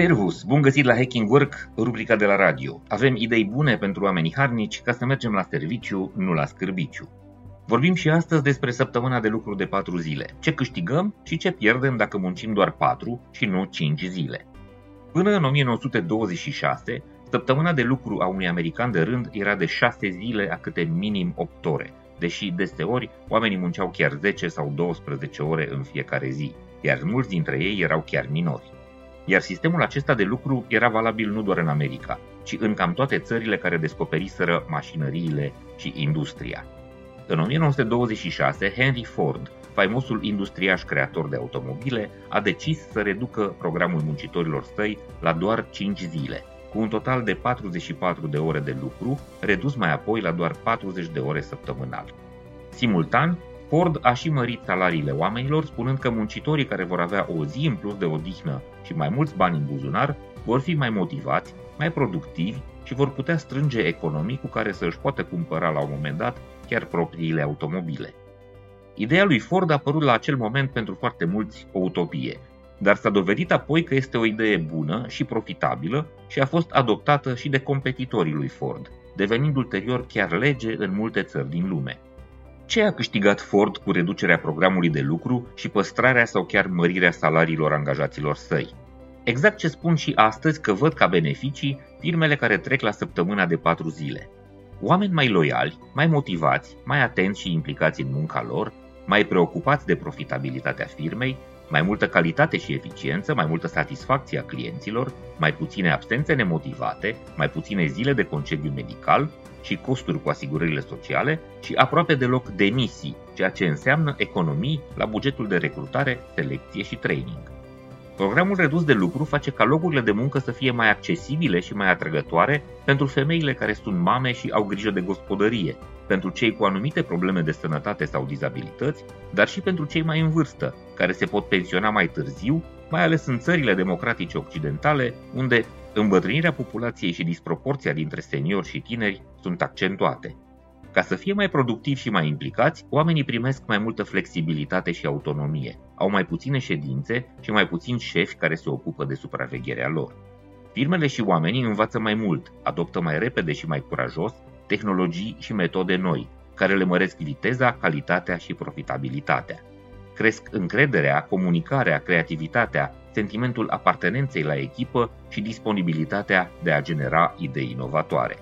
Servus! Bun găsit la Hacking Work, rubrica de la radio. Avem idei bune pentru oamenii harnici ca să mergem la serviciu, nu la scârbiciu. Vorbim și astăzi despre săptămâna de lucru de 4 zile. Ce câștigăm și ce pierdem dacă muncim doar 4 și nu 5 zile. Până în 1926, săptămâna de lucru a unui american de rând era de 6 zile a câte minim 8 ore, deși deseori oamenii munceau chiar 10 sau 12 ore în fiecare zi, iar mulți dintre ei erau chiar minori. Iar sistemul acesta de lucru era valabil nu doar în America, ci în cam toate țările care descoperiseră mașinăriile și industria. În 1926, Henry Ford, faimosul industriaș creator de automobile, a decis să reducă programul muncitorilor săi la doar 5 zile, cu un total de 44 de ore de lucru, redus mai apoi la doar 40 de ore săptămânal. Simultan, Ford a și mărit salariile oamenilor, spunând că muncitorii care vor avea o zi în plus de odihnă și mai mulți bani în buzunar vor fi mai motivați, mai productivi și vor putea strânge economii cu care să își poată cumpăra la un moment dat chiar propriile automobile. Ideea lui Ford a părut la acel moment pentru foarte mulți o utopie, dar s-a dovedit apoi că este o idee bună și profitabilă și a fost adoptată și de competitorii lui Ford, devenind ulterior chiar lege în multe țări din lume. Ce a câștigat Ford cu reducerea programului de lucru și păstrarea sau chiar mărirea salariilor angajaților săi? Exact ce spun și astăzi că văd ca beneficii firmele care trec la săptămâna de 4 zile. Oameni mai loiali, mai motivați, mai atenți și implicați în munca lor, mai preocupați de profitabilitatea firmei, mai multă calitate și eficiență, mai multă satisfacție a clienților, mai puține absențe nemotivate, mai puține zile de concediu medical și costuri cu asigurările sociale și aproape deloc demisii, ceea ce înseamnă economii la bugetul de recrutare, selecție și training. Programul redus de lucru face ca locurile de muncă să fie mai accesibile și mai atrăgătoare pentru femeile care sunt mame și au grijă de gospodărie, pentru cei cu anumite probleme de sănătate sau dizabilități, dar și pentru cei mai în vârstă, care se pot pensiona mai târziu, mai ales în țările democratice occidentale, unde îmbătrânirea populației și disproporția dintre seniori și tineri sunt accentuate. Ca să fie mai productivi și mai implicați, oamenii primesc mai multă flexibilitate și autonomie, au mai puține ședințe și mai puțini șefi care se ocupă de supravegherea lor. Firmele și oamenii învață mai mult, adoptă mai repede și mai curajos tehnologii și metode noi, care le măresc viteza, calitatea și profitabilitatea. Cresc încrederea, comunicarea, creativitatea, sentimentul apartenenței la echipă și disponibilitatea de a genera idei inovatoare.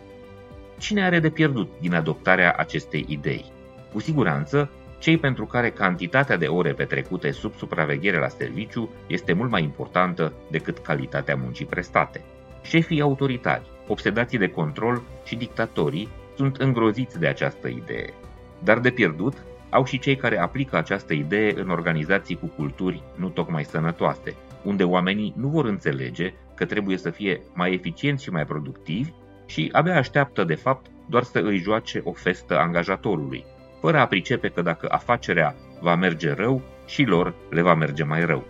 Cine are de pierdut din adoptarea acestei idei? Cu siguranță, cei pentru care cantitatea de ore petrecute sub supraveghere la serviciu este mult mai importantă decât calitatea muncii prestate. Șefii autoritari, obsedații de control și dictatorii sunt îngroziți de această idee. Dar de pierdut au și cei care aplică această idee în organizații cu culturi nu tocmai sănătoase, unde oamenii nu vor înțelege că trebuie să fie mai eficienți și mai productivi și abia așteaptă, de fapt, doar să îi joace o festă angajatorului, fără a pricepe că dacă afacerea va merge rău, și lor le va merge mai rău.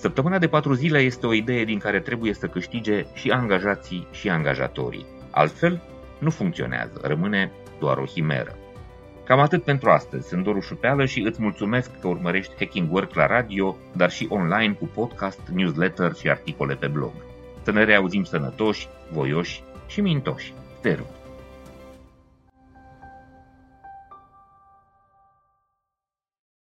Săptămâna de patru zile este o idee din care trebuie să câștige și angajații și angajatorii. Altfel, nu funcționează, rămâne doar o himeră. Cam atât pentru astăzi. Sunt Doru Șupeală și îți mulțumesc că urmărești Hacking Work la radio, dar și online cu podcast, newsletter și articole pe blog. Să ne reauzim sănătoși, voioși și mintoși. Te rog.